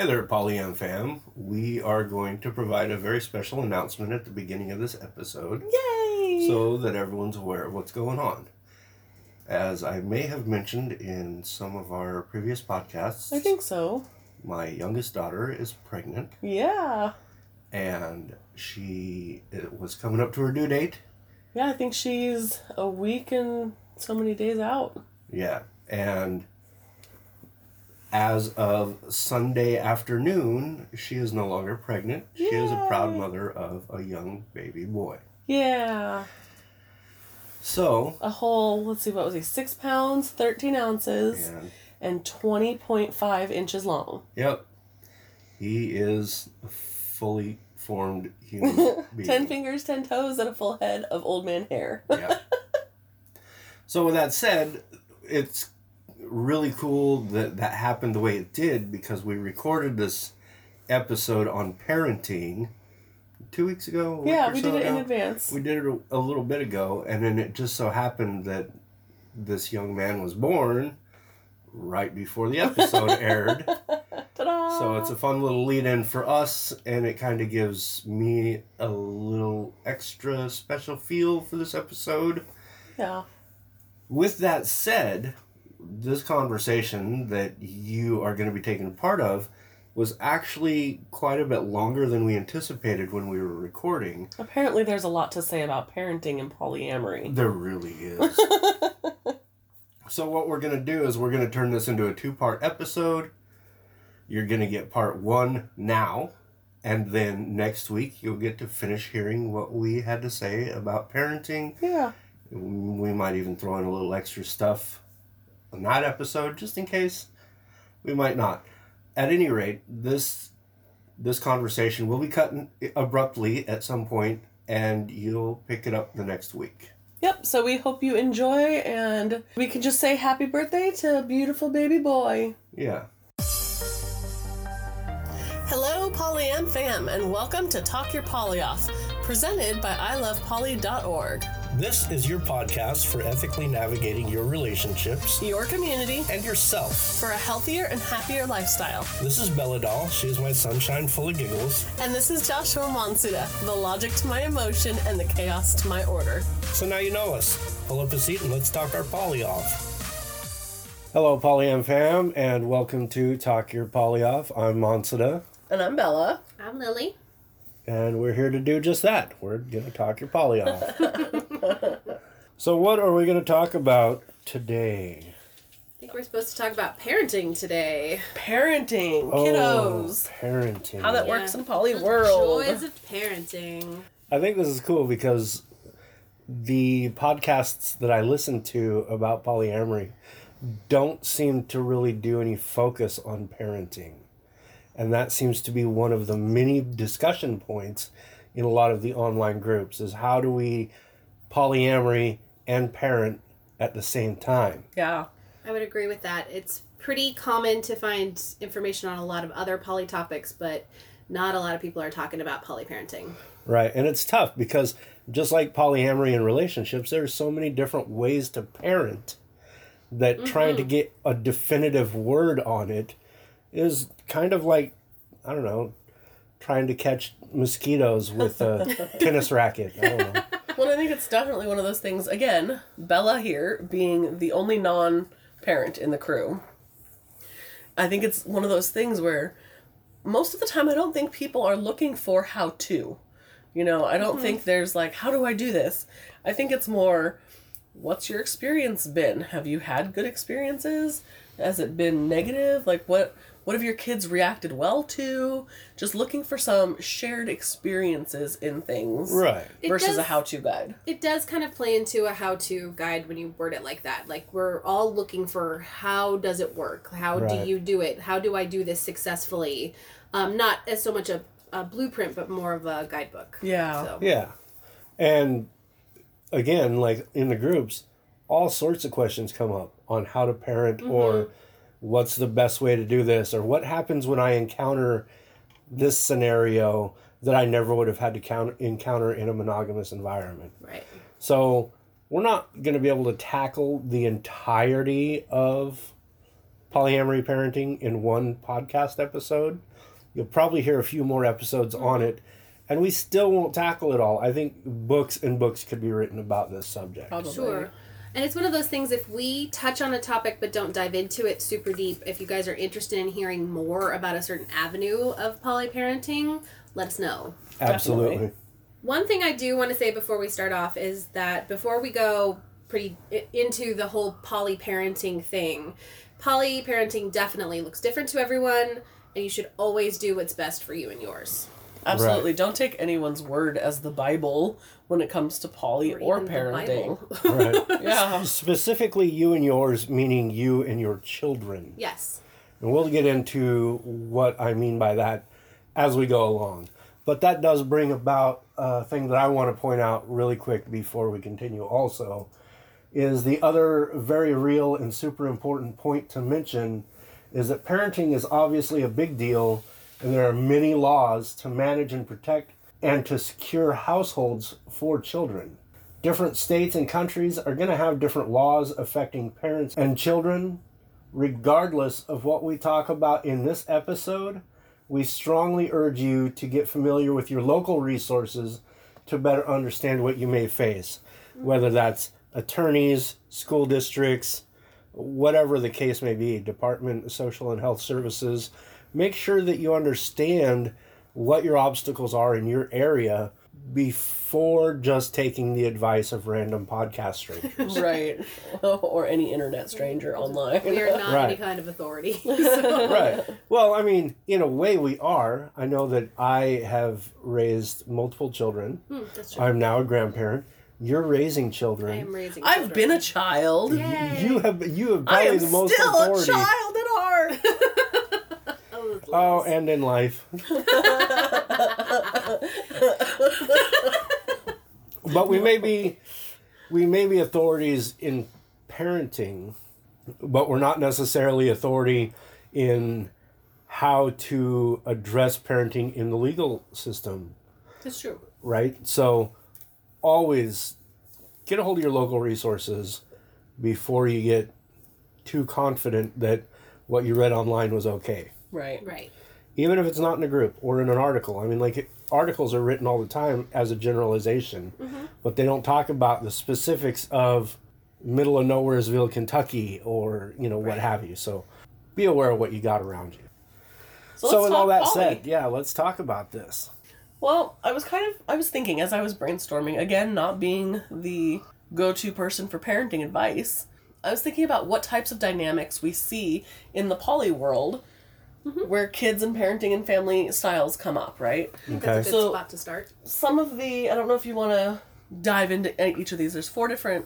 Hey there, Polyam fam. We are going to provide a very special announcement at the beginning of this episode Yay! so that everyone's aware of what's going on. As I may have mentioned in some of our previous podcasts, I think so. my youngest daughter is pregnant Yeah. and she it was coming up to her due date. Yeah, I think she's a week and so many days out. Yeah, and as of Sunday afternoon, she is no longer pregnant. She is a proud mother of a young baby boy. Yeah. So, A whole, let's see, what was he? Six pounds, 13 ounces, and and 20.5 inches long. yep, he is a fully formed human being. 10 fingers, 10 toes, and a full head of old man hair. yeah. So with that said, it's really cool that that happened the way it did because we recorded this episode on parenting two weeks ago. week yeah, we so did it in advance. We did it a, a little bit ago, and then it just so happened that this young man was born right before the episode aired. Ta-da! So it's a fun little lead in for us, and it kind of gives me a little extra special feel for this episode. Yeah. With that said, this conversation that you are going to be taking part of was actually quite a bit longer than we anticipated when we were recording. Apparently, there's a lot to say about parenting and polyamory. There really is. so, what we're going to do is we're going to turn this into a two part episode. You're going to get part one now, and then next week you'll get to finish hearing what we had to say about parenting. Yeah. We might even throw in a little extra stuff on that episode just in case. We might not. At any rate, this this conversation will be cut abruptly at some point and you'll pick it up the next week. Yep, so we hope you enjoy, and we can just say happy birthday to beautiful baby boy. Yeah. Hello, Polyam fam, and welcome to Talk Your Poly Off, presented by ilovepoly.org, This is your podcast for ethically navigating your relationships your community and yourself. for a healthier and happier lifestyle. This is Bella Doll. She is my sunshine full of giggles. And this is Joshua Monsuda, the logic to my emotion and the chaos to my order. So now you know us. Pull up a seat and let's talk our poly off. Hello, Polyam fam, and welcome to Talk Your Poly Off. I'm Monsuda, And I'm Bella. I'm Lily. and we're here to do just that. We're going to talk your poly off. so, what are we going to talk about today? I think we're supposed to talk about parenting today. Parenting, oh, kiddos. Oh, parenting. How that Yeah. works in poly The world. Joys of parenting. I think this is cool because the podcasts that I listen to about polyamory don't seem to really do any focus on parenting. And that seems to be one of the many discussion points in a lot of the online groups is how do we polyamory and parent at the same time? Yeah. I would agree with that. It's pretty common to find information on a lot of other poly topics, but not a lot of people are talking about poly parenting. Right. And it's tough because just like polyamory in relationships, there's so many different ways to parent that mm-hmm. trying to get a definitive word on it is kind of like, I don't know, trying to catch mosquitoes with a tennis racket. I don't know. Well, I think it's definitely one of those things. Again, Bella here being the only non parent in the crew. I think it's one of those things where most of the time I don't think people are looking for how to. You know, I don't mm-hmm. think there's like, how do I do this? I think it's more, what's your experience been? Have you had good experiences? Has it been negative? Like, what what have your kids reacted well to? Just looking for some shared experiences in things Right. It versus a how to guide. It does kind of play into a how to guide when you word it like that. Like we're all looking for how does it work? How Right. do you do it? How do I do this successfully? Um, not as so much a, a blueprint, but more of a guidebook. Yeah. So. Yeah. And again, like in the groups, all sorts of questions come up on how to parent or what's the best way to do this or what happens when I encounter this scenario that I never would have had to counter, encounter in a monogamous environment. Right. So we're not going to be able to tackle the entirety of polyamory parenting in one podcast episode. You'll probably hear a few more episodes on it, and we still won't tackle it all. I think books and books could be written about this subject. Probably. Sure. And it's one of those things if we touch on a topic but don't dive into it super deep, if you guys are interested in hearing more about a certain avenue of polyparenting, let us know. Absolutely. Definitely. One thing I do want to say before we start off is that before we go pretty into the whole poly parenting thing, poly parenting definitely looks different to everyone, and you should always do what's best for you and yours. Absolutely. Don't take anyone's word as the Bible when it comes to poly or, even the parenting. Right. Yeah. Specifically, you and yours, meaning you and your children. yes. And we'll get into what I mean by that as we go along. But that does bring about a thing that I want to point out really quick before we continue, also, is the other very real and super important point to mention is that parenting is obviously a big deal, and there are many laws to manage and protect and to secure households for children. Different states and countries are going to have different laws affecting parents and children, regardless of what we talk about in this episode, we strongly urge you to get familiar with your local resources to better understand what you may face, whether that's attorneys, school districts, whatever the case may be, Department of Social and Health Services. Make sure that you understand what your obstacles are in your area before just taking the advice of random podcast strangers. right. or any internet stranger online. We are not any kind of authority. so- right. Well, I mean, in a way, we are. I know that I have raised multiple children. Hmm, that's true. I'm now a grandparent. You're raising children. I children. am raising I've children. been a child. Yay. You have you have I probably am the most still authority. a child at heart. Oh, Oh, and in life. but we may be we may be authorities in parenting, but we're not necessarily authority in how to address parenting in the legal system, That's true. right? So always get a hold of your local resources before you get too confident that what you read online was okay right. Right. even if it's not in a group or in an article. I mean, like articles are written all the time as a generalization, mm-hmm. but they don't talk about the specifics of middle of nowheresville, Kentucky, or you know what have you. So be aware of what you got around you. So, let's with all that poly. said, yeah, let's talk about this. Well, I was kind of I was thinking as I was brainstorming, again, not being the go-to person for parenting advice. I was thinking about what types of dynamics we see in the poly world Mm-hmm. where kids and parenting and family styles come up, right? That's Okay. a good So- spot to start. Some of the I don't know if you want to dive into each of these. There's four different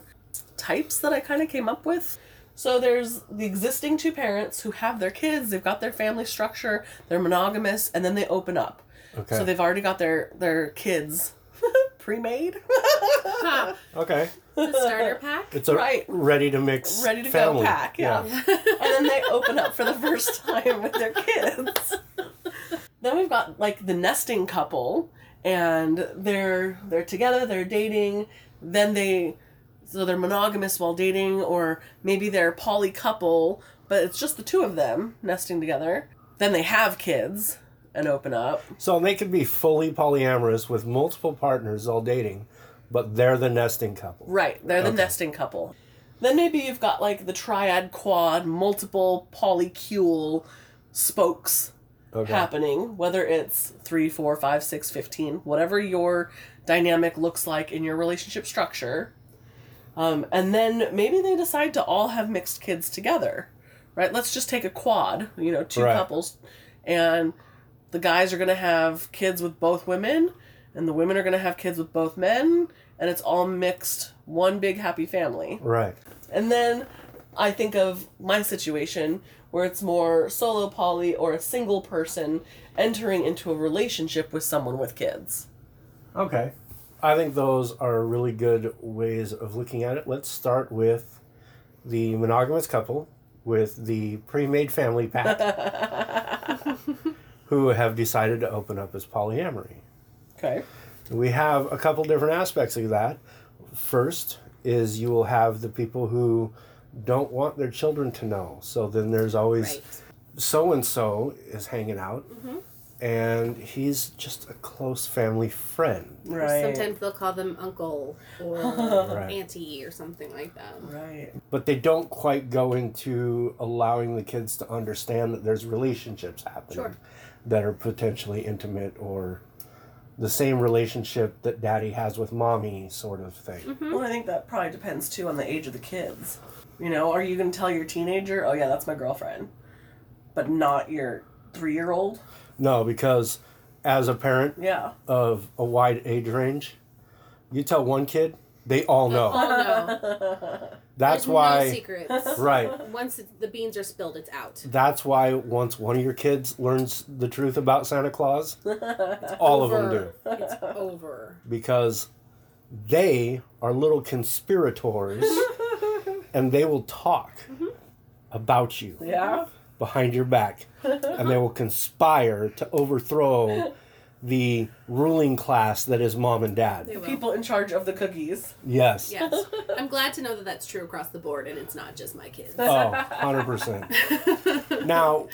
types that I kind of came up with. So there's the existing two parents who have their kids, they've got their family structure, they're monogamous, and then they open up. Okay. So they've already got their their kids pre-made, Ha, Okay. the starter pack. It's a Right. ready to mix, ready to family. go pack, yeah. and then they open up for the first time with their kids. then we've got like the nesting couple, and they're they're together, they're dating. Then they so they're monogamous while dating, or maybe they're poly couple, but it's just the two of them nesting together. Then they have kids and open up. So they could be fully polyamorous with multiple partners all dating, but they're the nesting couple. Right, they're the Okay. nesting couple. Then maybe you've got like the triad quad, multiple polycule spokes Okay. happening, whether it's three, four, five, six, fifteen, whatever your dynamic looks like in your relationship structure. Um, and then maybe they decide to all have mixed kids together, right? Let's just take a quad, you know, two Right. couples, and the guys are going to have kids with both women, and the women are going to have kids with both men, and it's all mixed, one big happy family. Right. And then I think of my situation where it's more solo poly or a single person entering into a relationship with someone with kids. Okay. I think those are really good ways of looking at it. Let's start with the monogamous couple with the pre made family pack who have decided to open up as polyamory. Okay. We have a couple different aspects of that. First is you will have the people who don't want their children to know. So then there's always so and so is hanging out, Mm-hmm. and he's just a close family friend. Right. Sometimes they'll call them uncle or Right. auntie or something like that. Right. But they don't quite go into allowing the kids to understand that there's relationships happening Sure. that are potentially intimate or the same relationship that daddy has with mommy, sort of thing. Mm-hmm. Well, I think that probably depends too on the age of the kids. You know, are you going to tell your teenager, "Oh yeah, that's my girlfriend," but not your three-year-old? No, because as a parent Yeah. of a wide age range, you tell one kid, they all know. Oh no. That's There's why, no secrets. right? Once the beans are spilled, it's out. That's why once one of your kids learns the truth about Santa Claus, all of them do. It's over. because they are little conspirators and they will talk about you Yeah. behind your back and they will conspire to overthrow the ruling class that is mom and dad. will. People in charge of the cookies. Yes. Yes. I'm glad to know that that's true across the board and it's not just my kids. Oh, 100%. now,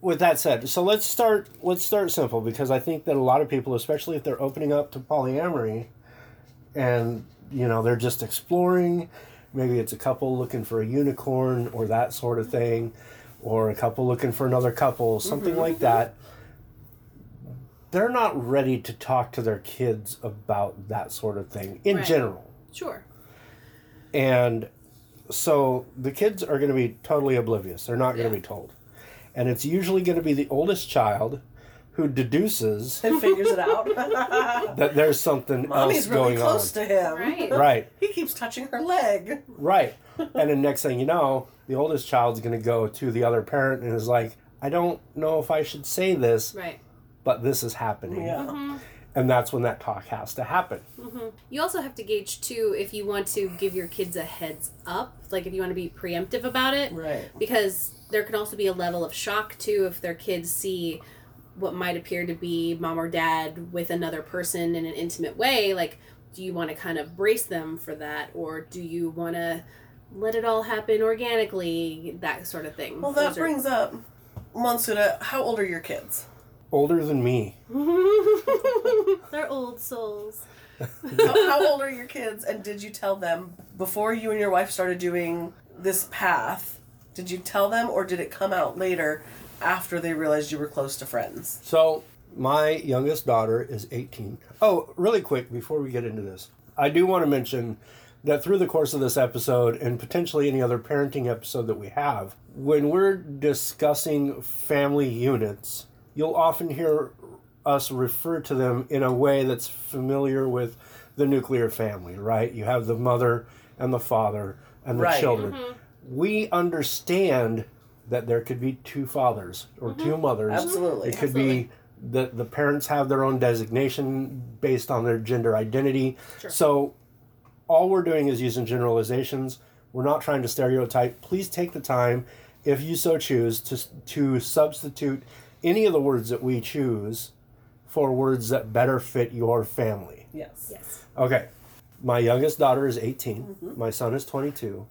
with that said, so let's start let's start simple because I think that a lot of people, especially if they're opening up to polyamory and you know, they're just exploring, maybe it's a couple looking for a unicorn or that sort of thing or a couple looking for another couple, something mm-hmm. like that. They're not ready to talk to their kids about that sort of thing in Right. general. Sure. And so the kids are going to be totally oblivious. They're not going to Yeah. be told. And it's usually going to be the oldest child who deduces And figures it out. that there's something Mommy's else really going close on. to him. Right. Right, He keeps touching her leg. right. and then next thing you know, the oldest child's going to go to the other parent and is like, I don't know if I should say this, Right. But this is happening. Yeah. Mm-hmm. And that's when that talk has to happen. Mm-hmm. You also have to gauge too if you want to give your kids a heads up, like if you want to be preemptive about it. Right. Because there can also be a level of shock too if their kids see what might appear to be mom or dad with another person in an intimate way. Like, do you want to kind of brace them for that, or do you want to let it all happen organically? That sort of thing. Well, that Those are- brings up, Monsuda, how old are your kids? Older than me. They're old souls. how, how old are your kids? And did you tell them before you and your wife started doing this path? Did you tell them, or did it come out later after they realized you were close to friends? So, my youngest daughter is 18. Oh, really quick before we get into this, I do want to mention that through the course of this episode and potentially any other parenting episode that we have, when we're discussing family units, you'll often hear us refer to them in a way that's familiar with the nuclear family, right? You have the mother and the father and the Right. children. Mm-hmm. We understand that there could be two fathers or mm-hmm. two mothers. Absolutely. It could Absolutely. be that the parents have their own designation based on their gender identity. Sure. So all we're doing is using generalizations. We're not trying to stereotype. Please take the time, if you so choose, to to substitute any of the words that we choose for words that better fit your family. Yes. Yes. Okay. My youngest daughter is 18, Mm-hmm. my son is 22,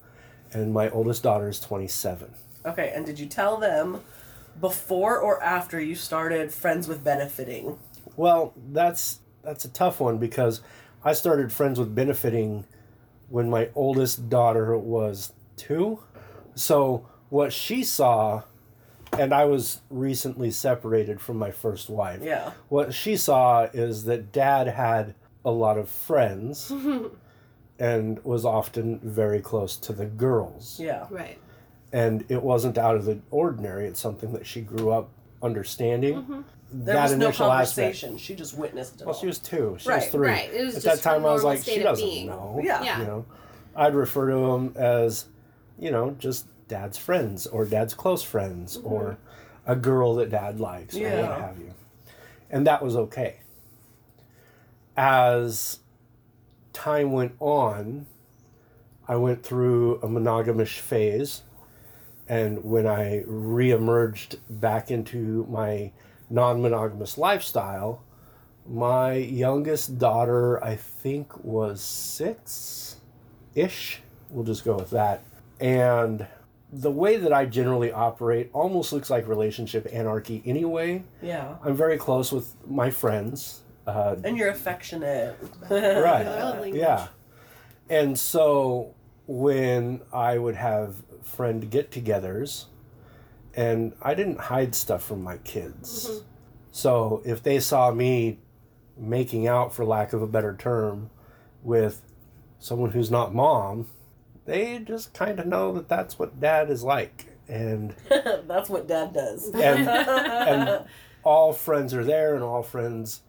and my oldest daughter is 27. Okay, and did you tell them before or after you started Friends with Benefiting? Well, that's that's a tough one because I started friends with benefiting when my oldest daughter was 2. So what she saw and I was recently separated from my first wife. Yeah. What she saw is that dad had a lot of friends and was often very close to the girls. Yeah. Right. And it wasn't out of the ordinary. It's something that she grew up understanding. Mm-hmm. There that was no initial aspect. conversation. She just witnessed it. Well, all. she was two. She Right, was three. right. It was At just that time, I was like, she doesn't being. know. Yeah. Yeah. You know, I'd refer to him as, you know, just dad's friends or dad's close friends mm-hmm. or a girl that dad likes or what have you. And that was okay. As time went on, I went through a monogamous phase. And when I reemerged back into my non monogamous lifestyle, my youngest daughter, I think, was six ish. We'll just go with that. And the way that I generally operate almost looks like relationship anarchy anyway. Yeah. I'm very close with my friends. Uh, And you're affectionate. right. Yeah. And so when I would have friend get togethers, and I didn't hide stuff from my kids. So if they saw me making out, for lack of a better term, with someone who's not mom, they just kind of know that that's what dad is like. And That's what dad does. and and all friends are there and all friends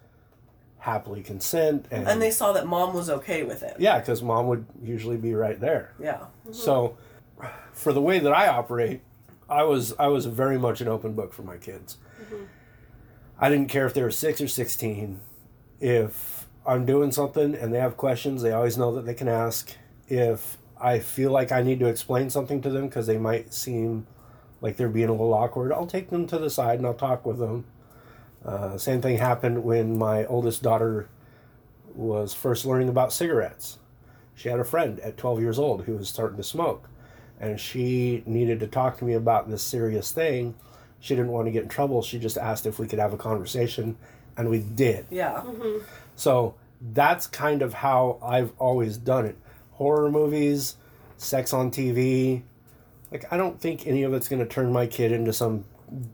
happily consent and, And they saw that mom was okay with it. yeah because mom would usually be right there Yeah. so for the way that i operate i was i was very much an open book for my kids mm-hmm. i didn't care if they were 6 or 16 if i'm doing something and they have questions they always know that they can ask if i feel like i need to explain something to them because they might seem like they're being a little awkward i'll take them to the side and i'll talk with them uh, same thing happened when my oldest daughter was first learning about cigarettes. She had a friend at 12 years old who was starting to smoke, and she needed to talk to me about this serious thing. She didn't want to get in trouble. She just asked if we could have a conversation, and we did. Yeah. So that's kind of how I've always done it. Horror movies, sex on TV. Like, I don't think any of it's going to turn my kid into some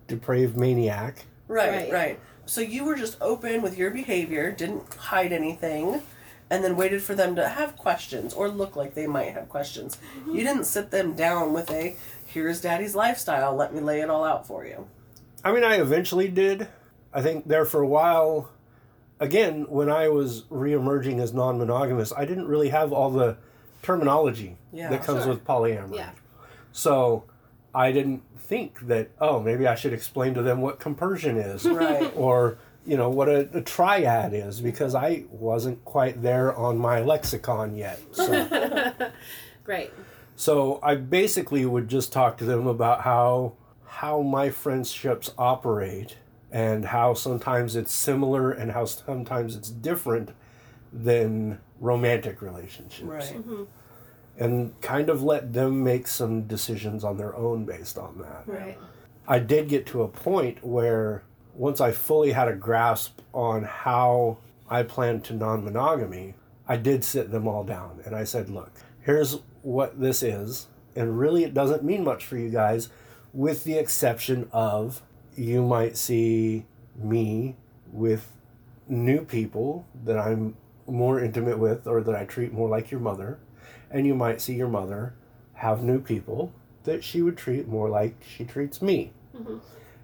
depraved maniac. Right, Right. right, So you were just open with your behavior, didn't hide anything, and then waited for them to have questions or look like they might have questions. Mm-hmm. You didn't sit them down with a here's daddy's lifestyle, let me lay it all out for you. I mean, I eventually did. I think there for a while, again, when I was reemerging as non monogamous, I didn't really have all the terminology Yeah. that comes Sure. with polyamory. Yeah. So I didn't think that, oh, maybe I should explain to them what compersion is. Right. or, you know, what a, a triad is, because I wasn't quite there on my lexicon yet. So. Right. So I basically would just talk to them about how how my friendships operate and how sometimes it's similar and how sometimes it's different than romantic relationships. Right. Mm-hmm. And kind of let them make some decisions on their own based on that. Right. I did get to a point where once I fully had a grasp on how I planned to non monogamy, I did sit them all down and I said, look, here's what this is. And really, it doesn't mean much for you guys, with the exception of you might see me with new people that I'm more intimate with or that I treat more like your mother. And you might see your mother have new people that she would treat more like she treats me. Mm-hmm.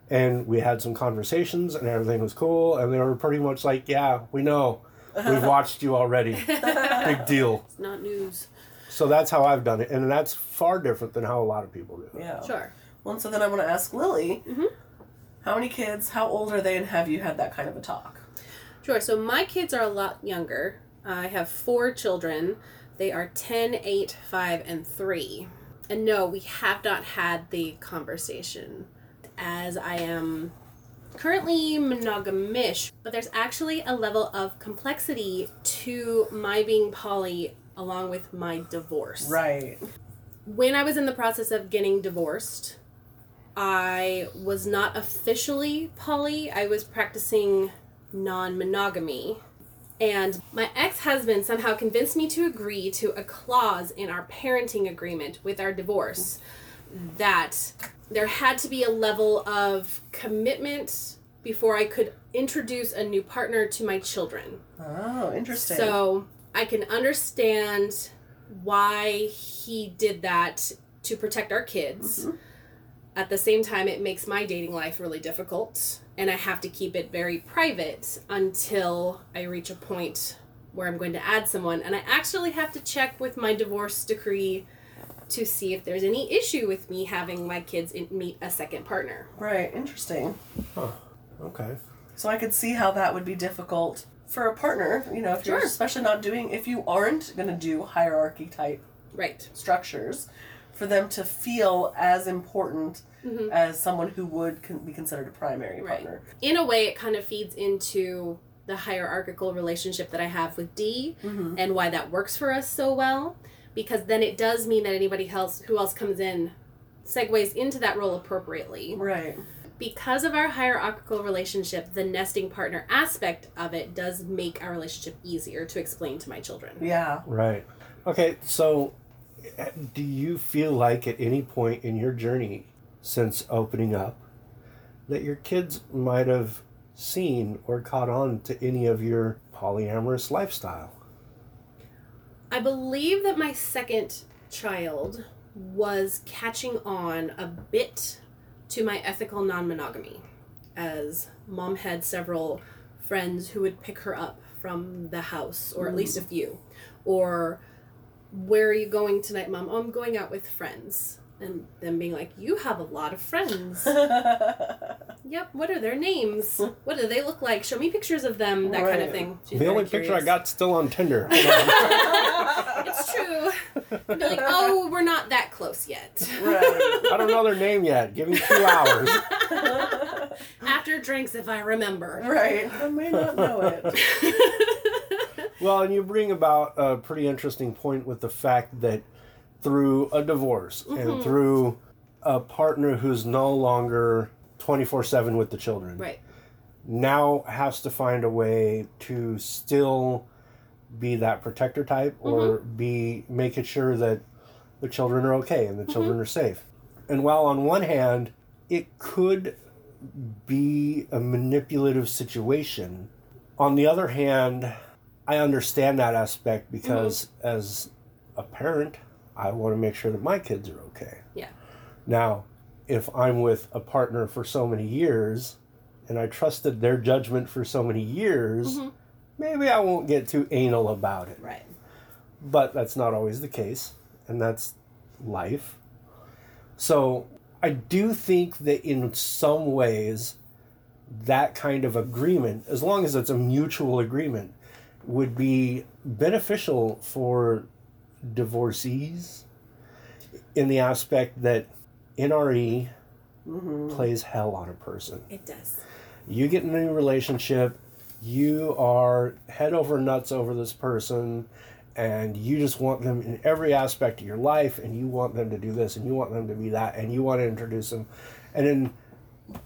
And we had some conversations and everything was cool. And they were pretty much like, yeah, we know. We've watched you already. Big deal. It's not news. So that's how I've done it. And that's far different than how a lot of people do it. Yeah. Sure. Well, so then I want to ask Lily, mm-hmm. how many kids, how old are they, and have you had that kind of a talk? Sure. So my kids are a lot younger. I have four children. They are 10, 8, 5, and 3. And no, we have not had the conversation as I am currently monogamish, but there's actually a level of complexity to my being poly along with my divorce. Right. when I was in the process of getting divorced, I was not officially poly. I was practicing non monogamy. And my ex husband somehow convinced me to agree to a clause in our parenting agreement with our divorce that there had to be a level of commitment before I could introduce a new partner to my children. Oh, interesting. So I can understand why he did that to protect our kids. Mm-hmm. At the same time, it makes my dating life really difficult, and I have to keep it very private until I reach a point where I'm going to add someone. And I actually have to check with my divorce decree to see if there's any issue with me having my kids meet a second partner. right, interesting. Huh. Okay. So I could see how that would be difficult for a partner, you know, if you're especially not doing, if you aren't going to do hierarchy type Right. structures, for them to feel as important Mhm. as someone who would con- be considered a primary Right. partner. in a way it kind of feeds into the hierarchical relationship that I have with D Mm-hmm. and why that works for us so well. because then it does mean that anybody else who else comes in segues into that role appropriately. Right. Because of our hierarchical relationship, the nesting partner aspect of it does make our relationship easier to explain to my children. Yeah. Right. Okay, so do you feel like at any point in your journey since opening up that your kids might have seen or caught on to any of your polyamorous lifestyle? I believe that my second child was catching on a bit to my ethical non monogamy, as mom had several friends who would pick her up from the house, or at hmm. least a few. Or, where are you going tonight, mom? Oh, I'm going out with friends. And them being like, You have a lot of friends. yep, what are their names? What do they look like? Show me pictures of them, that kind of thing. She's the very only picture I curious. got still on Tinder. It's true. Be like, oh, we're not that close yet. Right. I don't know their name yet. Give me two hours. After drinks, if I remember. right. I may not know it. Well, and you bring about a pretty interesting point with the fact that through a divorce and mm-hmm. through a partner who's no longer 24 7 with the children, Right. now has to find a way to still be that protector type or mm-hmm. be making sure that the children are okay and the mm-hmm. children are safe. And while on one hand, it could be a manipulative situation, on the other hand, I understand that aspect mm-hmm. because as a parent, I want to make sure that my kids are okay. Yeah. Now, if I'm with a partner for so many years and I trusted their judgment for so many years, mm-hmm. maybe I won't get too anal about it. Right. But that's not always the case, and that's life. So, I do think that in some ways, that kind of agreement, as long as it's a mutual agreement, would be beneficial for divorcees in the aspect that NRE mm-hmm. plays hell on a person. It does. You get in a new relationship, you are head over nuts over this person, and you just want them in every aspect of your life, and you want them to do this, and you want them to be that, and you want to introduce them. And then,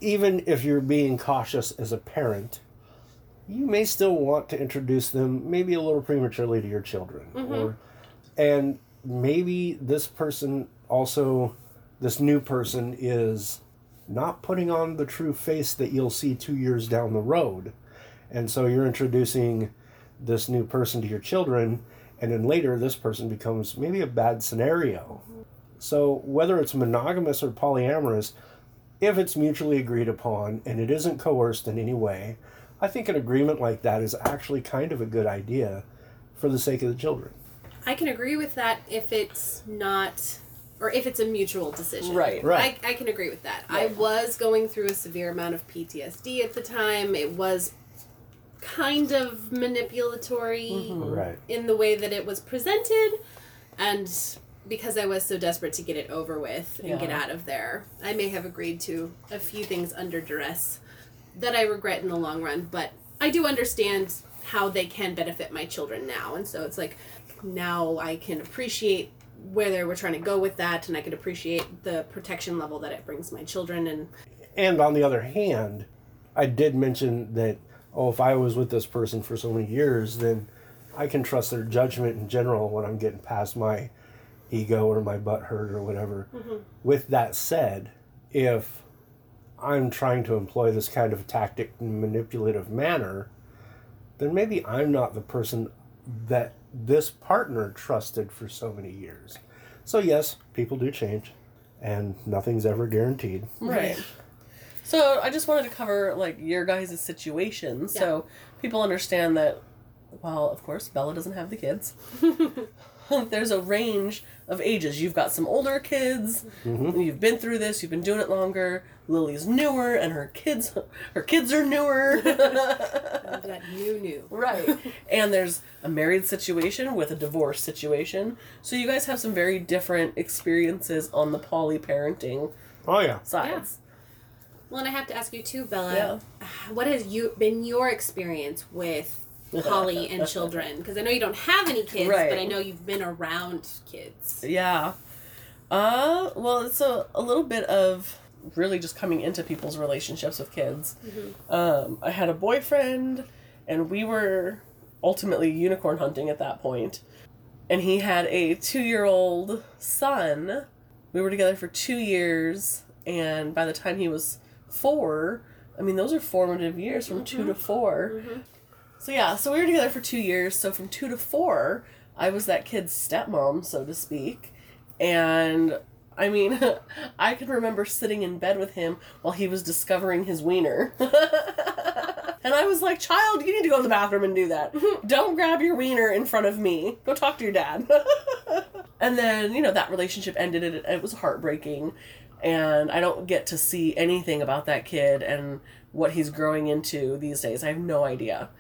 even if you're being cautious as a parent, you may still want to introduce them maybe a little prematurely to your children. Mm-hmm. Or, and maybe this person also, this new person is not putting on the true face that you'll see two years down the road. And so you're introducing this new person to your children, and then later this person becomes maybe a bad scenario. So whether it's monogamous or polyamorous, if it's mutually agreed upon and it isn't coerced in any way, I think an agreement like that is actually kind of a good idea for the sake of the children. I can agree with that if it's not, or if it's a mutual decision. Right. Right. I, I can agree with that. I was going through a severe amount of PTSD at the time. It was kind of manipulatory mm-hmm. Right. in the way that it was presented. And because I was so desperate to get it over with and get out of there, I may have agreed to a few things under duress that I regret in the long run. But I do understand how they can benefit my children now. And so it's like now I can appreciate where they were trying to go with that and I can appreciate the protection level that it brings my children and And on the other hand, I did mention that, oh, if I was with this person for so many years, then I can trust their judgment in general when I'm getting past my ego or my butt hurt or whatever. Mm-hmm. With that said, if I'm trying to employ this kind of tactic in manipulative manner, then maybe I'm not the person that this partner trusted for so many years. So, yes, people do change, and nothing's ever guaranteed. Right. So I just wanted to cover like your guys' situation so people understand that Well, of course Bella doesn't have the kids, there's a range of ages. You've got some older kids, and you've been through this, you've been doing it longer. Lily's newer and her kids her kids are newer. that new new. Right. and there's a married situation with a divorce situation. So you guys have some very different experiences on the poly parenting Oh, yeah. sides. Well, and I have to ask you too, Bella. Yeah. What has you been your experience with poly and children? Because I know you don't have any kids, Right. but I know you've been around kids. Yeah. Uh, well, it's a, a little bit of really just coming into people's relationships with kids. Mm-hmm. Um, I had a boyfriend, and we were ultimately unicorn hunting at that point. And he had a two year old son. We were together for two years, and by the time he was four, I mean, those are formative years from two to mm-hmm. 4 mm-hmm. So, yeah, so we were together for two years. So, from two to four, I was that kid's stepmom, so to speak. And I mean, I can remember sitting in bed with him while he was discovering his wiener. and I was like, child, you need to go to the bathroom and do that. Don't grab your wiener in front of me. Go talk to your dad. and then, you know, that relationship ended. It, it was heartbreaking. And I don't get to see anything about that kid and what he's growing into these days. I have no idea.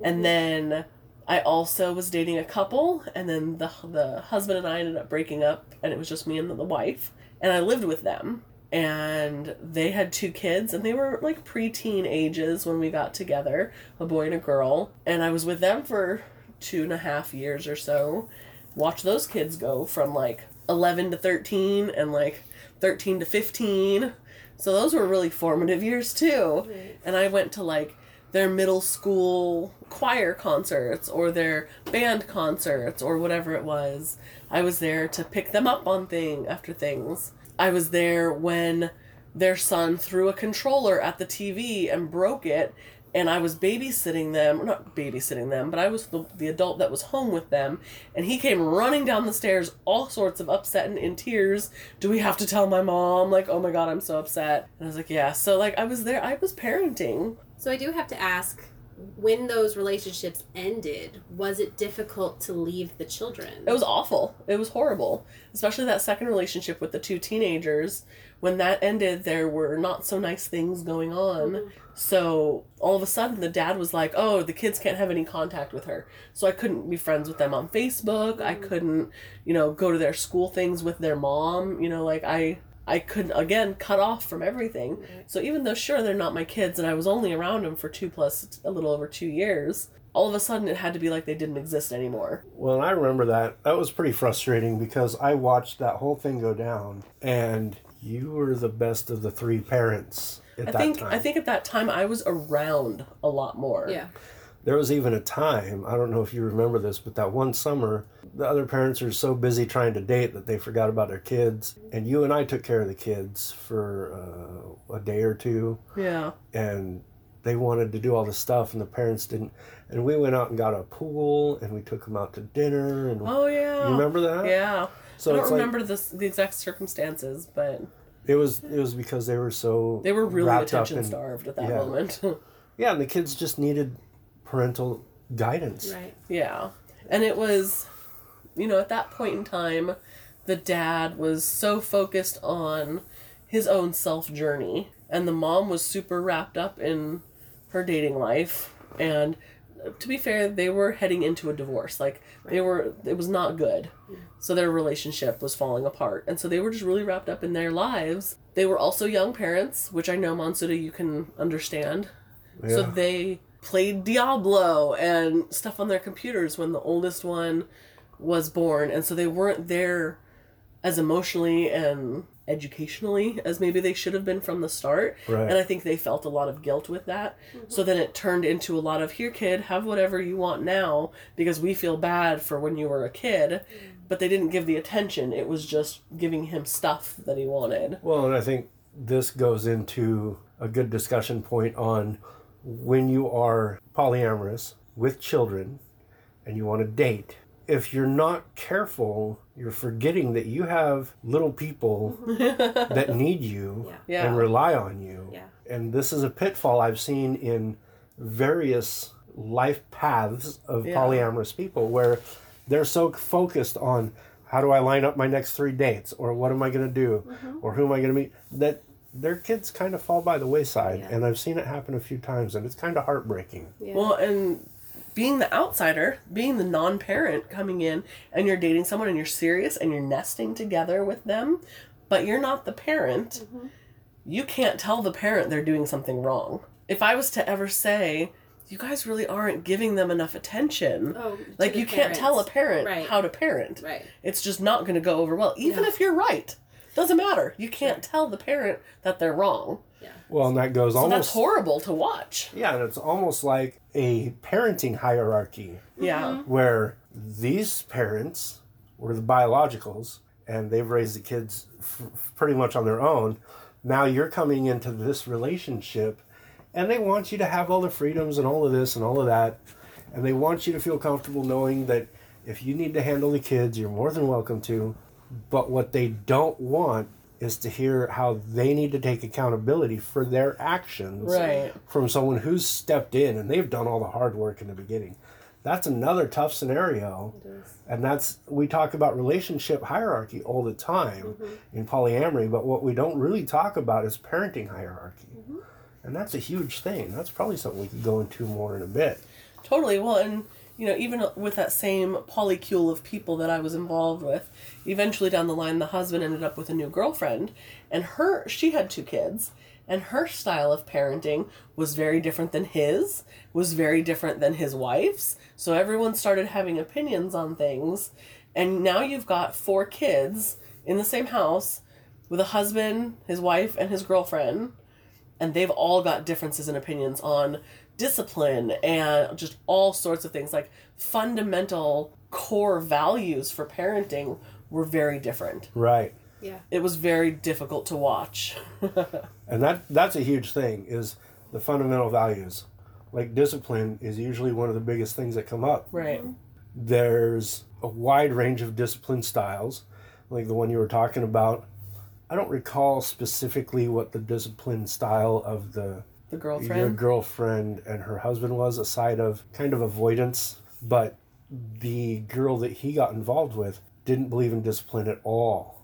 And mm-hmm. then I also was dating a couple, and then the the husband and I ended up breaking up, and it was just me and the wife, and I lived with them, and they had two kids, and they were like preteen ages when we got together, a boy and a girl, and I was with them for two and a half years or so. Watch those kids go from like eleven to thirteen, and like thirteen to fifteen. So those were really formative years too. And I went to like their middle school choir concerts or their band concerts or whatever it was. I was there to pick them up on thing after things. I was there when their son threw a controller at the TV and broke it and I was babysitting them, or not babysitting them, but I was the, the adult that was home with them, and he came running down the stairs, all sorts of upset and in tears. Do we have to tell my mom? Like, oh my god, I'm so upset. And I was like, yeah. So like, I was there. I was parenting. So I do have to ask when those relationships ended, was it difficult to leave the children? It was awful. It was horrible. Especially that second relationship with the two teenagers. When that ended, there were not so nice things going on. Mm-hmm. So all of a sudden, the dad was like, oh, the kids can't have any contact with her. So I couldn't be friends with them on Facebook. I mm-hmm. couldn't, you know, go to their school things with their mom. You know, like I. I couldn't again cut off from everything. So even though sure they're not my kids and I was only around them for two plus a little over two years, all of a sudden it had to be like they didn't exist anymore. Well, and I remember that. That was pretty frustrating because I watched that whole thing go down, and you were the best of the three parents at I that think time. I think at that time I was around a lot more. yeah. There was even a time, I don't know if you remember this, but that one summer, the other parents are so busy trying to date that they forgot about their kids. And you and I took care of the kids for uh, a day or two, Yeah. and they wanted to do all this stuff, and the parents didn't. And we went out and got a pool, and we took them out to dinner. And Oh yeah. you remember that? Yeah. So I don't like- remember the the exact circumstances, but It was it was because they were so they were really attention in- starved at that yeah. moment. Yeah, and the kids just needed parental guidance. Right. yeah. And it was you know, at that point in time, the dad was so focused on his own self journey and the mom was super wrapped up in her dating life and to be fair, they were heading into a divorce. Like they were it was not good. So their relationship was falling apart. And so they were just really wrapped up in their lives. They were also young parents, which I know Monsuda you can understand. So they played Diablo and stuff on their computers when the oldest one was born. And so they weren't there as emotionally and educationally as maybe they should have been from the start. Right. And I think they felt a lot of guilt with that. Mm-hmm. So then it turned into a lot of here kid, have whatever you want now because we feel bad for when you were a kid. Mm. But they didn't give the attention. It was just giving him stuff that he wanted. Well, and I think this goes into a good discussion point on when you are polyamorous with children and you want to date. If you're not careful, you're forgetting that you have little people that need you Yeah. Yeah. and rely on you. Yeah. And this is a pitfall I've seen in various life paths of Yeah. polyamorous people where they're so focused on how do I line up my next three dates or what am I going to do mm-hmm. or who am I going to meet that their kids kind of fall by the wayside Yeah. and I've seen it happen a few times and it's kind of heartbreaking. Yeah. Well, and being the outsider, being the non parent coming in, and you're dating someone and you're serious and you're nesting together with them, but you're not the parent, you can't tell the parent they're doing something wrong. If I was to ever say, you guys really aren't giving them enough attention. Oh, like you can't tell a parent Right. how to parent. Right. It's just not going to go over well, even if you're right. Doesn't matter. You can't tell the parent that they're wrong. Well, and that goes So almost that's horrible to watch. Yeah, and it's almost like a parenting hierarchy Yeah. Mm-hmm. where these parents were the biologicals and they've raised the kids f- pretty much on their own. Now you're coming into this relationship and they want you to have all the freedoms and all of this and all of that. And they want you to feel comfortable knowing that if you need to handle the kids, you're more than welcome to. But what they don't want is to hear how they need to take accountability for their actions Right. from someone who's stepped in and they've done all the hard work in the beginning. That's another tough scenario. And that's we talk about relationship hierarchy all the time mm-hmm. in polyamory, but what we don't really talk about is parenting hierarchy. Mm-hmm. And that's a huge thing. That's probably something we could go into more in a bit. Totally. Well, and you know, even with that same polycule of people that I was involved with, eventually down the line, the husband ended up with a new girlfriend, and her she had two kids, and her style of parenting was very different than his, was very different than his wife's. So everyone started having opinions on things, and now you've got four kids in the same house with a husband, his wife, and his girlfriend and they've all got differences in opinions on discipline and just all sorts of things like fundamental core values for parenting were very different Right. Yeah. it was very difficult to watch And that that's a huge thing is the fundamental values. Like discipline is usually one of the biggest things that come up. right mm-hmm. there's a wide range of discipline styles, like the one you were talking about. I don't recall specifically what the discipline style of the the your girlfriend girlfriend and her husband was, a side of kind of avoidance. But the girl that he got involved with didn't believe in discipline at all.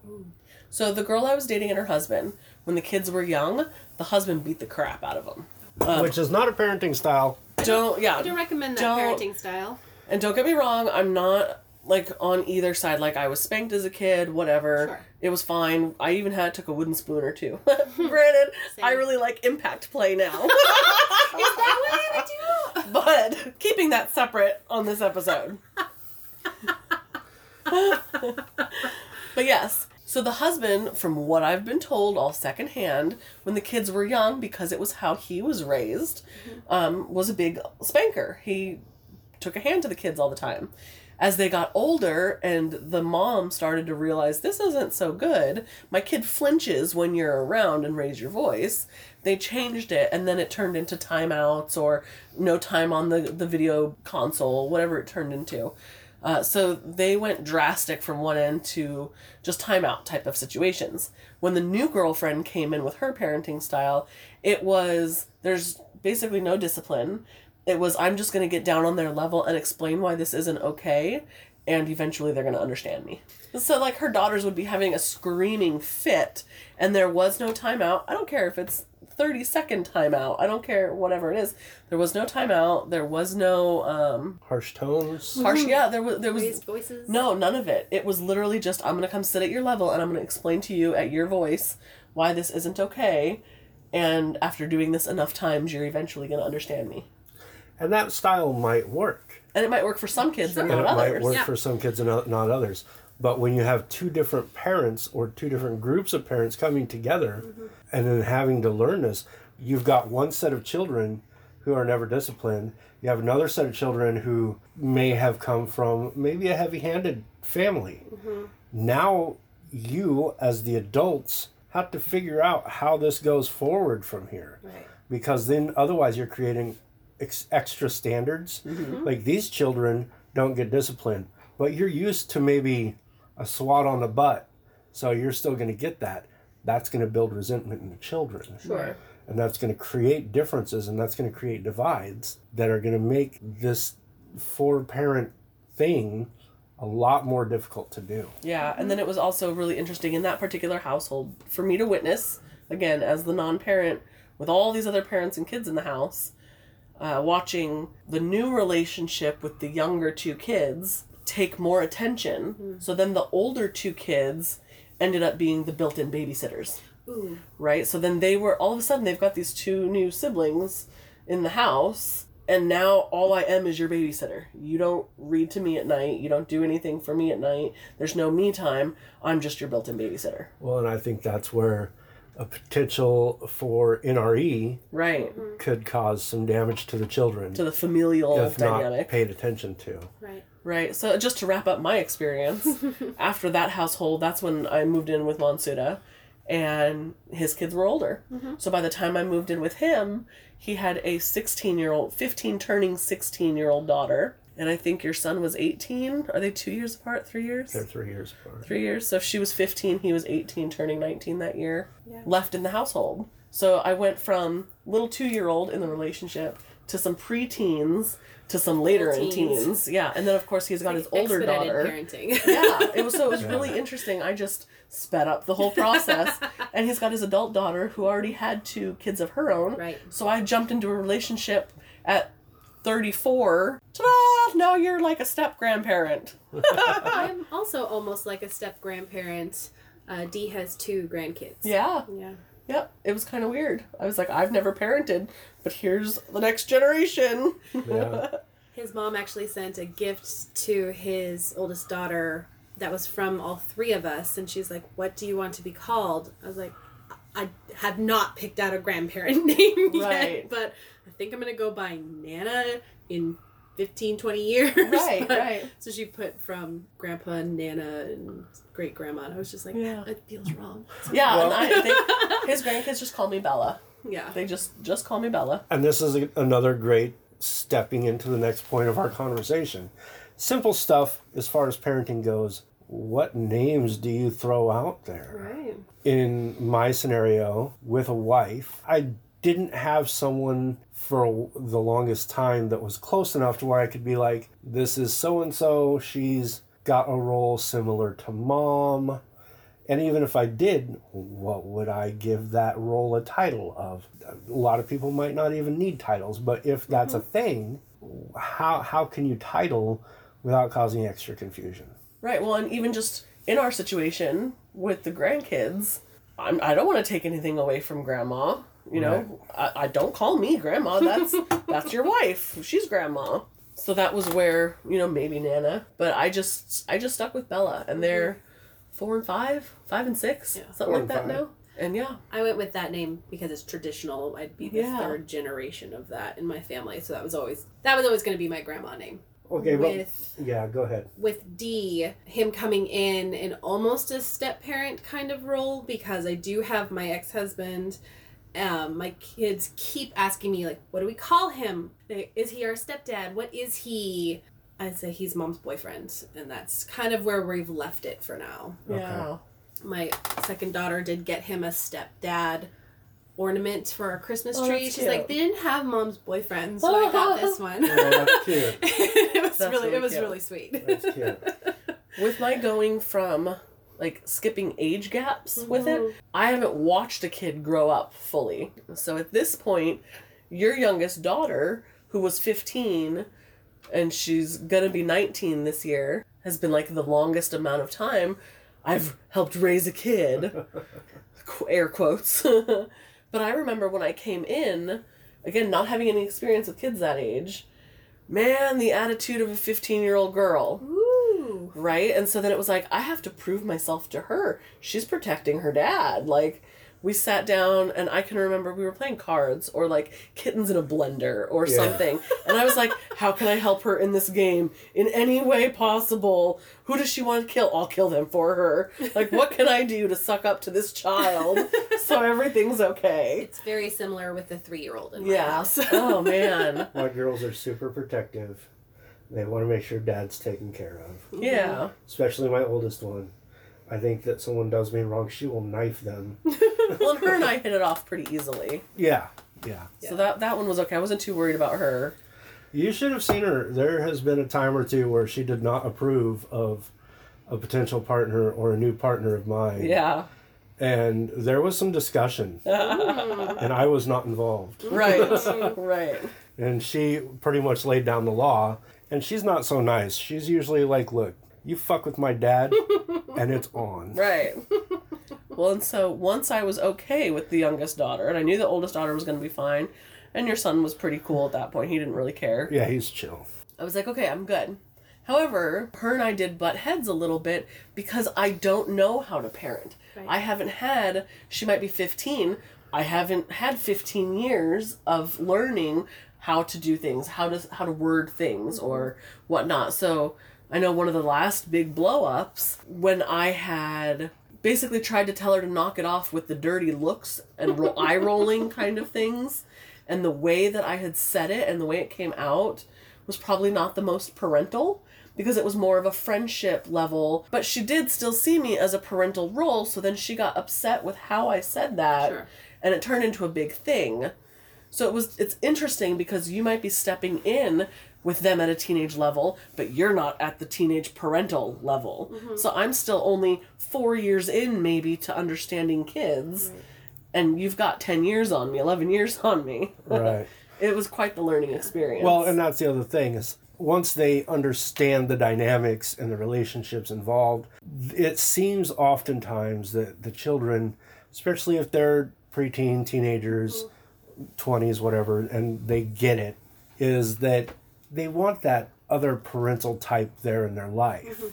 so the girl i was dating and her husband when the kids were young the husband beat the crap out of them um, which is not a parenting style. don't yeah I don't recommend that Don't- parenting style. And don't get me wrong, I'm not like on either side. Like I was spanked as a kid, whatever. Sure. It was fine. I even had took a wooden spoon or two. Granted, I really like impact play now. Is that what I do? but keeping that separate on this episode. but yes. So the husband, from what I've been told, all secondhand, when the kids were young, because it was how he was raised, um, was a big spanker. He took a hand to the kids all the time. As they got older and the mom started to realize this isn't so good, my kid flinches when you're around and raise your voice. They changed it and then it turned into timeouts or no time on the, the video console, whatever it turned into. Uh, so they went drastic from one end to just timeout type of situations. When the new girlfriend came in with her parenting style, it was there's basically no discipline. It was I'm just going to get down on their level and explain why this isn't okay, and eventually they're going to understand me. So like her daughters would be having a screaming fit, and there was no timeout. I don't care if it's 30 second timeout. I don't care whatever it is. There was no timeout. There was no um Harsh tones. harsh. Yeah, there was there was Raised voices. no, none of it. It was literally just I'm going to come sit at your level and I'm going to explain to you at your voice why this isn't okay. And after doing this enough times, you're eventually going to understand me. And that style might work. And it might work for some kids and and not it might others. work Yeah. for some kids and not not others. But when you have two different parents or two different groups of parents coming together mm-hmm. and then having to learn this, you've got one set of children who are never disciplined. You have another set of children who may have come from maybe a heavy handed family. Mm-hmm. Now you, as the adults, have to figure out how this goes forward from here Right. because then otherwise you're creating ex- extra standards. Mm-hmm. Like these children don't get disciplined, but you're used to maybe a swat on the butt, so you're still going to get that. That's going to build resentment in the children. Sure. And that's going to create differences and that's going to create divides that are going to make this four parent thing a lot more difficult to do. Yeah, and then it was also really interesting in that particular household for me to witness, again, as the non parent, with all these other parents and kids in the house, uh, watching the new relationship with the younger two kids take more attention. So then the older two kids ended up being the built in babysitters, Ooh. right? So then they were, all of a sudden, they've got these two new siblings in the house. And now all I am is your babysitter. You don't read to me at night. You don't do anything for me at night. There's no me time. I'm just your built in babysitter. Well, and I think that's where a potential for NRE Right. could cause some damage to the children To the familial if not paid attention to. Right. Right. So just to wrap up my experience, after that household, that's when I moved in with Monsuda, and his kids were older. Mm-hmm. So by the time I moved in with him, he had a 16 year old, 15 turning 16 year old daughter. And I think your son was 18. Are they two years apart? Three years? They're three years apart. Three years. So if she was 15, he was 18, turning 19 that year. Yeah. Left in the household. So I went from little two year old in the relationship to some preteens to some later in Teens. teens. Yeah. And then, of course, he's got his older Expedited daughter. parenting. Yeah. It was so it was really interesting. I just sped up the whole process. and he's got his adult daughter who already had two kids of her own. Right. So I jumped into a relationship at 34. Ta-da! Now you're like a step grandparent. I'm also almost like a step grandparent. Uh, Dee has two grandkids. Yeah. Yeah. Yep, it was kind of weird. I was like, I've never parented, but here's the next generation. Yeah. His mom actually sent a gift to his oldest daughter that was from all three of us, and she's like, "What do you want to be called?" I was like, "I have not picked out a grandparent name yet, Right. but I think I'm gonna go by Nana in 15, 20 years." Right, But- right. So she put from Grandpa, and Nana, and Great Grandma, and I was just like, Yeah. "It feels wrong." Yeah, Well- and I think his grandkids just call me Bella. Yeah. They just just call me Bella. And this is a, another great stepping into the next point of our conversation. Simple stuff as far as parenting goes. What names do you throw out there? Right. In my scenario with a wife, I didn't have someone for the longest time that was close enough to where I could be like, this is so and so, she's got a role similar to mom. And even if I did, what would I give that role a title of? A lot of people might not even need titles, but if that's mm-hmm. a thing, how how can you title without causing extra confusion? Right. Well, and even just in our situation with the grandkids, I'm, I don't want to take anything away from grandma. You know, I, I don't call me grandma. That's that's your wife. She's grandma. So that was where you know maybe Nana, but I just I just stuck with Bella, and mhm. they're four and five, five and six, Yeah. something Four like that five. now. And yeah, I went with that name because it's traditional. I'd be the Yeah. third generation of that in my family, so that was always that was always going to be my grandma name. Okay, but with yeah, go ahead. with D, him coming in in almost a step parent kind of role because I do have my ex husband. Um, my kids keep asking me like, "What do we call him? Is he our stepdad? What is he?" I say he's mom's boyfriend, and that's kind of where we've left it for now. yeah. my second daughter did get him a stepdad ornament for our Christmas Oh, tree. that's She's like, they didn't have mom's boyfriend, so I got this one. Oh, that's cute. it was That's really, really it was cute. really sweet. That's cute. with my going from like skipping age gaps with Mm-hmm. it, I haven't watched a kid grow up fully. So at this point, your youngest daughter, who was 15 and she's gonna be 19 this year, has been like the longest amount of time I've helped raise a kid. Air quotes. But I remember when I came in, again, not having any experience with kids that age, man, the attitude of a 15 year old girl Ooh. right? And so then it was like, I have to prove myself to her. She's protecting her dad. Like, we sat down and I can remember we were playing cards or like kittens in a blender or Yeah. something. And I was like, how can I help her in this game in any way possible? Who does she want to kill? I'll kill them for her. Like, what can I do to suck up to this child so everything's okay? It's very similar with the three year old in Yeah. house. Oh, man. My girls are super protective. They want to make sure dad's taken care of. Yeah. Especially my oldest one. I think that someone does me wrong, she will knife them. Well, her and I hit it off pretty easily. Yeah, yeah. So that, that one was okay. I wasn't too worried about her. You should have seen her. There has been a time or two where she did not approve of a potential partner or a new partner of mine. Yeah. And there was some discussion, and I was not involved. Right. right. And she pretty much laid down the law. And she's not so nice. She's usually like, look, you fuck with my dad, and it's on. Right. well, and so once I was okay with the youngest daughter, and I knew the oldest daughter was going to be fine, And your son was pretty cool at that point. He didn't really care. Yeah, he's chill. I was like, okay, I'm good. However, her and I did butt heads a little bit because I don't know how to parent. Right. I haven't had, she might be 15, I haven't had 15 years of learning how to do things, how to how to word things or mm-hmm. whatnot. So I know one of the last big blow ups when I had basically tried to tell her to knock it off with the dirty looks and ro- eye rolling kind of things, and the way that I had said it and the way it came out was probably not the most parental because it was more of a friendship level. But she did still see me as a parental role, so then she got upset with how I said that, Sure. and it turned into a big thing. So it was it's interesting because you might be stepping in with them at a teenage level, but you're not at the teenage parental level. Mm-hmm. So I'm still only 4 years in maybe to understanding kids. And you've got 10 years on me, 11 years on me. Right. It was quite the learning experience. Well, and that's the other thing is once they understand the dynamics and the relationships involved, it seems oftentimes that the children, especially if they're preteen, teenagers, mm-hmm. 20s, whatever, and they get it, is that they want that other parental type there in their life. Mm-hmm.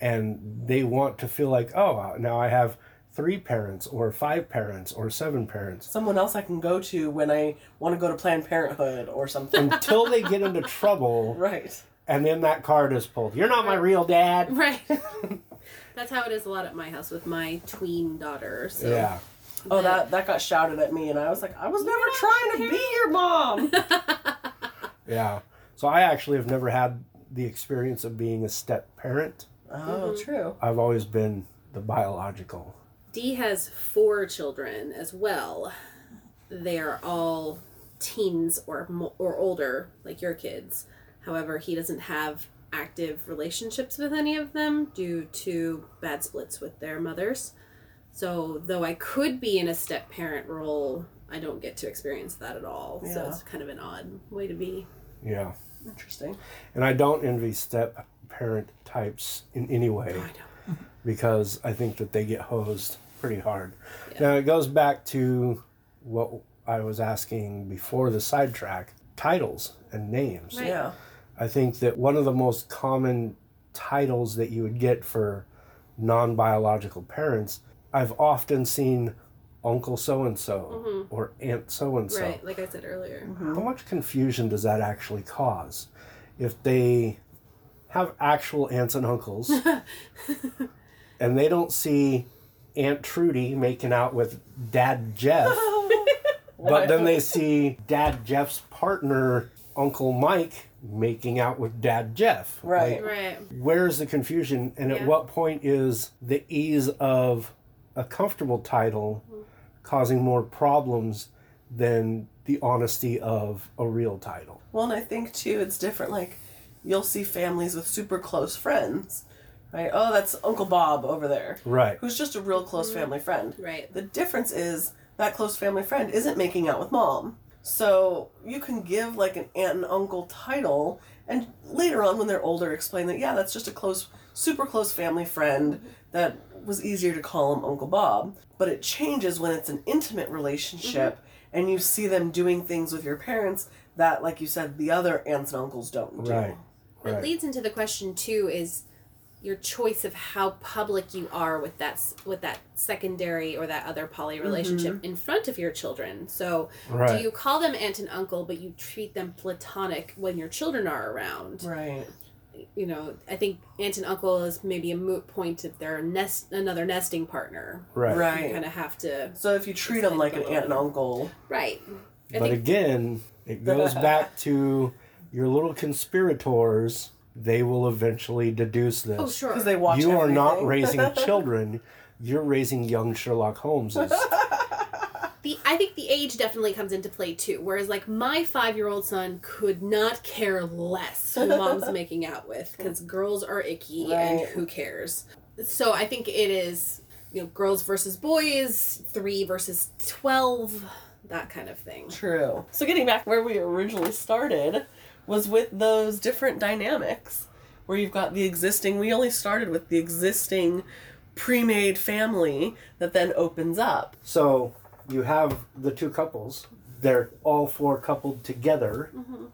And they want to feel like, oh, uh, now I have three parents or five parents or seven parents. someone else I can go to when I want to go to Planned Parenthood or something. Until they get into trouble, right. and then that card is pulled. You're not my real dad. Right. That's how it is a lot at my house with my tween daughter. So Yeah. Oh, that that got shouted at me, and I was like, I was never trying to be your mom. Yeah. So I actually have never had the experience of being a step parent. oh, mm-hmm. true. I've always been the biological. Dee has four children as well. They are all teens or or older, like your kids. However, he doesn't have active relationships with any of them due to bad splits with their mothers. So, though I could be in a step parent role, I don't get to experience that at all. So it's kind of an odd way to be. Yeah. Interesting. And I don't envy step parent types in any way I know. because I think that they get hosed pretty hard. Yeah. Now it goes back to what I was asking before the sidetrack titles and names. Right. Yeah. I think that one of the most common titles that you would get for non biological parents, I've often seen Uncle so and so or Aunt so and so. Right, like I said earlier. Mm-hmm. How much confusion does that actually cause? If they have actual aunts and uncles and they don't see Aunt Trudy making out with Dad Jeff, but then they see Dad Jeff's partner, Uncle Mike, making out with Dad Jeff. Right. Like, Right. where's the confusion and at what point is the ease of a comfortable title mm-hmm. Causing more problems than the honesty of a real title Well, and I think too, it's different. Like, you'll see families with super close friends, right? Oh, that's Uncle Bob over there, right who's just a real close mm-hmm. family friend. Right. The difference is that close family friend isn't making out with mom. So you can give like an aunt and uncle title, and later on when they're older, explain that yeah, that's just a close, super close family friend that was easier to call him Uncle Bob. But it changes when it's an intimate relationship, mm-hmm. and you see them doing things with your parents that, like you said, the other aunts and uncles don't do. right That right leads into the question too is your choice of how public you are with that with that secondary or that other poly mm-hmm. relationship in front of your children. So, Right. do you call them aunt and uncle but you treat them platonic when your children are around? Right. You know, I think aunt and uncle is maybe a moot point if they're nest another nesting partner. right You Right. kind of have to So if you treat them like an aunt and uncle, right. I but think again it goes back to your little conspirators they will eventually deduce this Oh, sure. because they watch. you are not raising children you're raising young sherlock holmeses the I think the age definitely comes into play too. Whereas like my five year old son could not care less who mom's making out with because girls are icky and who cares. So I think it is you know girls versus boys, three versus twelve, that kind of thing. True. So getting back where we originally started was with those different dynamics where you've got the existing we only started with the existing pre-made family that then opens up. So you have the two couples they're all four coupled together mm-hmm.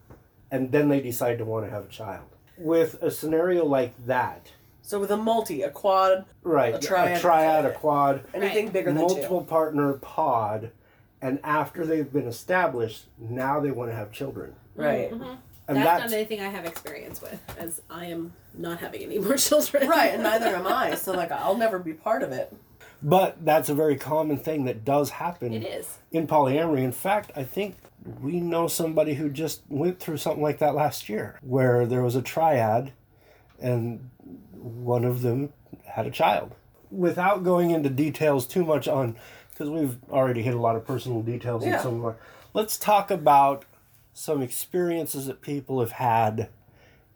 and then they decide to want to have a child. With a scenario like that, So with a multi, a quad, right, A triad. a triad, a quad, anything Right. bigger than multiple two. partner pod, and after they've been established, now they want to have children. Right. Mm-hmm. And that's, that's, not anything I have experience with, as I am not having any more children. Right, and neither am I. So like I'll never be part of it. But that's a very common thing that does happen It is. in polyamory. In fact, I think we know somebody who just went through something like that last year, where there was a triad, and one of them had a child. Without going into details too much on, because we've already hit a lot of personal details in Yeah. some of our. Let's talk about some experiences that people have had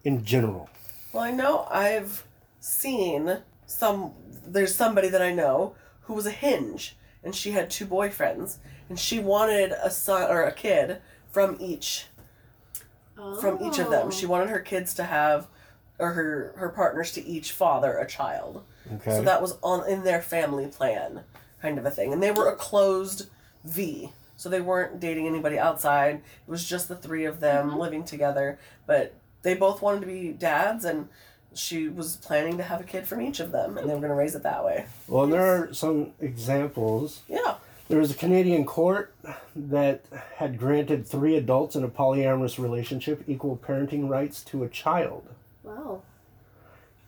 in general. Well, I know I've seen some. There's somebody that I know who was a hinge, and she had two boyfriends, and she wanted a son or a kid from each from each of them. She Oh. wanted her kids to have, or her her partners to each father a child. Okay. So that was on in their family plan, kind of a thing, and they were a closed V. So they weren't dating anybody outside. It was just the three of them mm-hmm. living together. But they both wanted to be dads, and she was planning to have a kid from each of them, and they were going to raise it that way. well, there are some examples. Yeah. There was a Canadian court that had granted three adults in a polyamorous relationship equal parenting rights to a child. Wow.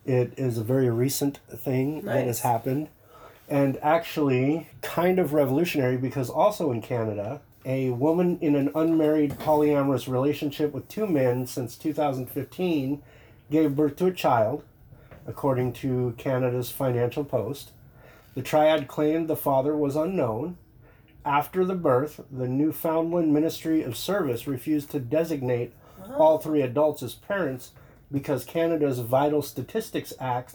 It is a very recent thing that has happened, and actually kind of revolutionary because also in Canada, a woman in an unmarried polyamorous relationship with two men since 2015 gave birth to a child, according to Canada's Financial Post. The triad claimed the father was unknown. After the birth, the Newfoundland Ministry of Service refused to designate all three adults as parents because Canada's Vital Statistics Act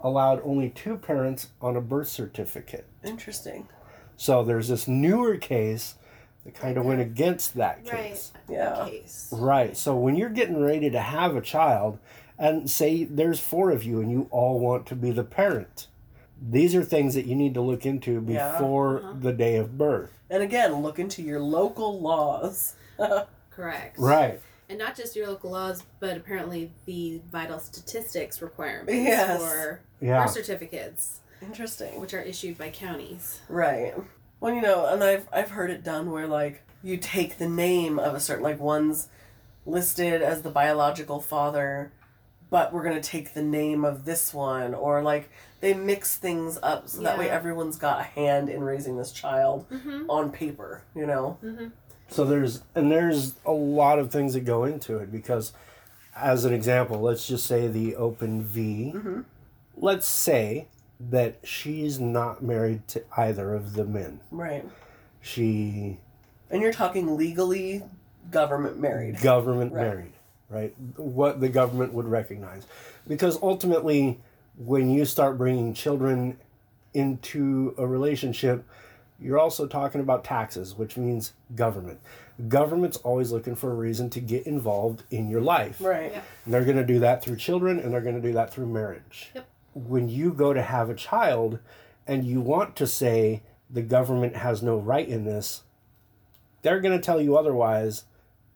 allowed only two parents on a birth certificate. Interesting. So there's this newer case that kind of went against that case. Right. Yeah. Case. Right. So when you're getting ready to have a child, and say there's four of you and you all want to be the parent, these are things that you need to look into Yeah. before uh-huh. the day of birth. And again, look into your local laws. Correct. Right. And not just your local laws, but apparently the vital statistics requirements Yes. for Yeah. birth certificates, Interesting. which are issued by counties. Right. Well, you know, and I've I've heard it done where like you take the name of a certain like one's listed as the biological father, but we're gonna take the name of this one, or like they mix things up so that way everyone's got a hand in raising this child Mm-hmm. on paper. You know. So there's and there's a lot of things that go into it because as an example, let's just say the open V. Let's say that she's not married to either of the men. Right. She And you're talking legally government married. government Right. married, right? What the government would recognize. Because ultimately, when you start bringing children into a relationship, you're also talking about taxes, which means government. Government's always looking for a reason to get involved in your life. Right. Yep. And they're going to do that through children and they're going to do that through marriage. Yep. When you go to have a child and you want to say the government has no right in this, they're going to tell you otherwise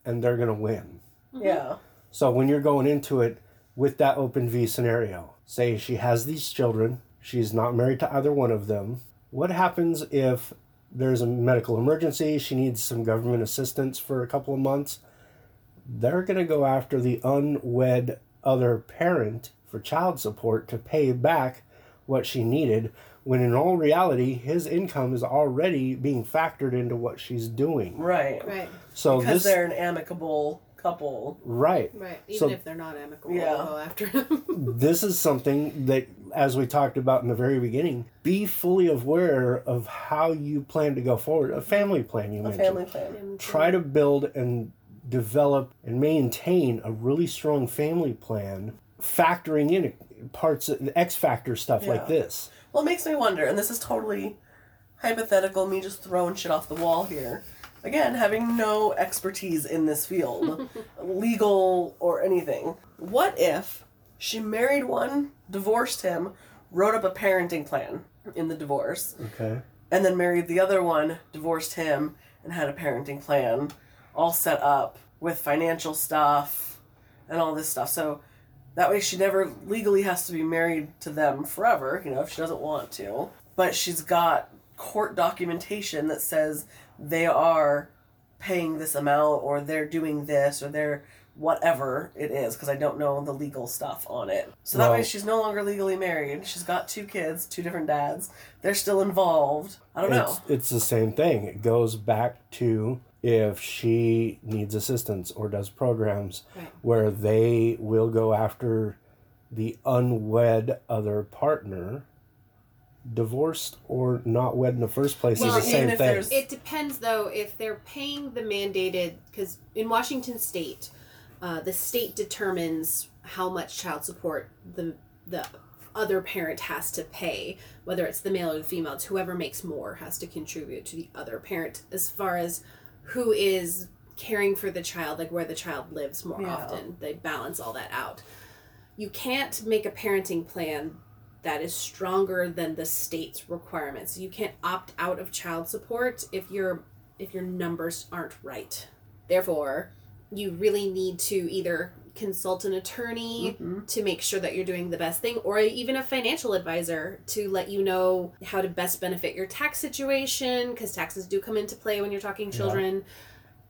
and they're going to win. Yeah. So when you're going into it with that open V scenario, say she has these children, she's not married to either one of them. What happens if there's a medical emergency, she needs some government assistance for a couple of months? They're going to go after the unwed other parent for child support to pay back what she needed when in all reality his income is already being factored into what she's doing. Right. Right. So Because this they're an amicable couple. right. Right. Even So- if they're not amicable, Yeah. they'll go after him. this is something that as we talked about in the very beginning be fully aware of how you plan to go forward a family plan you A mentioned family plan. try to build and develop and maintain a really strong family plan factoring in parts of the x factor stuff like this Well, it makes me wonder, and this is totally hypothetical, me just throwing shit off the wall here. Again, having no expertise in this field, legal or anything. What if she married one, divorced him, wrote up a parenting plan in the divorce, okay and then married the other one, divorced him, and had a parenting plan all set up with financial stuff and all this stuff. So that way she never legally has to be married to them forever, you know, if she doesn't want to. But she's got court documentation that says they are paying this amount or they're doing this or they're whatever it is because I don't know the legal stuff on it. So that way she's no longer legally married. She's got two kids, two different dads. They're still involved. I don't know. It's, it's the same thing. It goes back to if she needs assistance or does programs Right. where they will go after the unwed other partner, divorced or not wed in the first place Well, is the same if thing. It depends though if they're paying the mandated because in Washington State, uh, the state determines how much child support the the other parent has to pay, whether it's the male or the female. It's whoever makes more has to contribute to the other parent as far as who is caring for the child, like where the child lives more Yeah. often. They balance all that out. You can't make a parenting plan that is stronger than the state's requirements. You can't opt out of child support if your if your numbers aren't right. Therefore, you really need to either consult an attorney mm-hmm. to make sure that you're doing the best thing or even a financial advisor to let you know how to best benefit your tax situation because taxes do come into play when you're talking children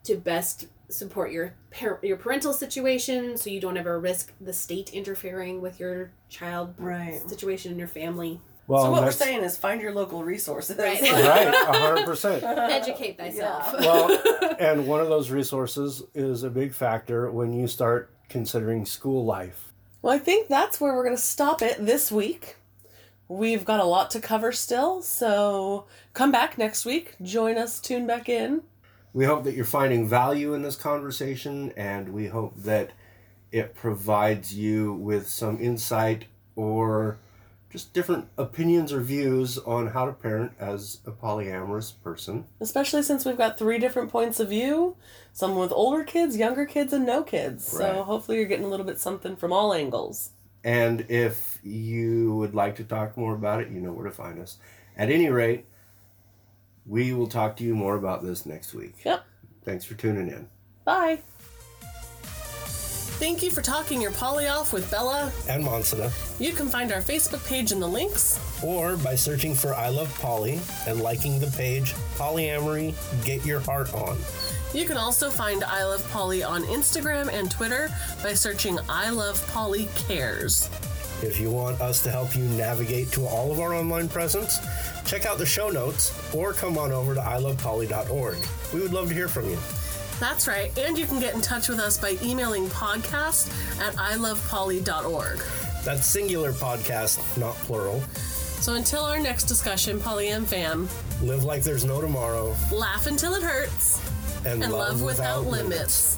to best support your par- your parental situation so you don't ever risk the state interfering with your child Right. situation in your family well, so what we're saying is find your local resources. Right. right, a hundred percent. educate thyself Well, and one of those resources is a big factor when you start considering school life. Well, I think that's where we're going to stop it this week. We've got a lot to cover still, so come back next week. Join us, tune back in. We hope that you're finding value in this conversation, and we hope that it provides you with some insight or just different opinions or views on how to parent as a polyamorous person. Especially since we've got three different points of view some with older kids, younger kids, and no kids. Right. So hopefully you're getting a little bit something from all angles. And if you would like to talk more about it, you know where to find us. At any rate, we will talk to you more about this next week. Yep. Thanks for tuning in. Bye. Thank you for talking your poly off with Bella. And Monsuda. You can find our Facebook page in the links. Or by searching for I Love Poly and liking the page Polyamory Get Your Heart On. You can also find I Love Poly on Instagram and Twitter by searching I Love Poly Cares. If you want us to help you navigate to all of our online presence, check out the show notes or come on over to ilovepoly.org. We would love to hear from you. That's right, and you can get in touch with us by emailing podcast at ilovepoly.org. That's singular podcast, not plural. So until our next discussion, Poly and fam, Live like there's no tomorrow laugh until it hurts and, and love, without, limits.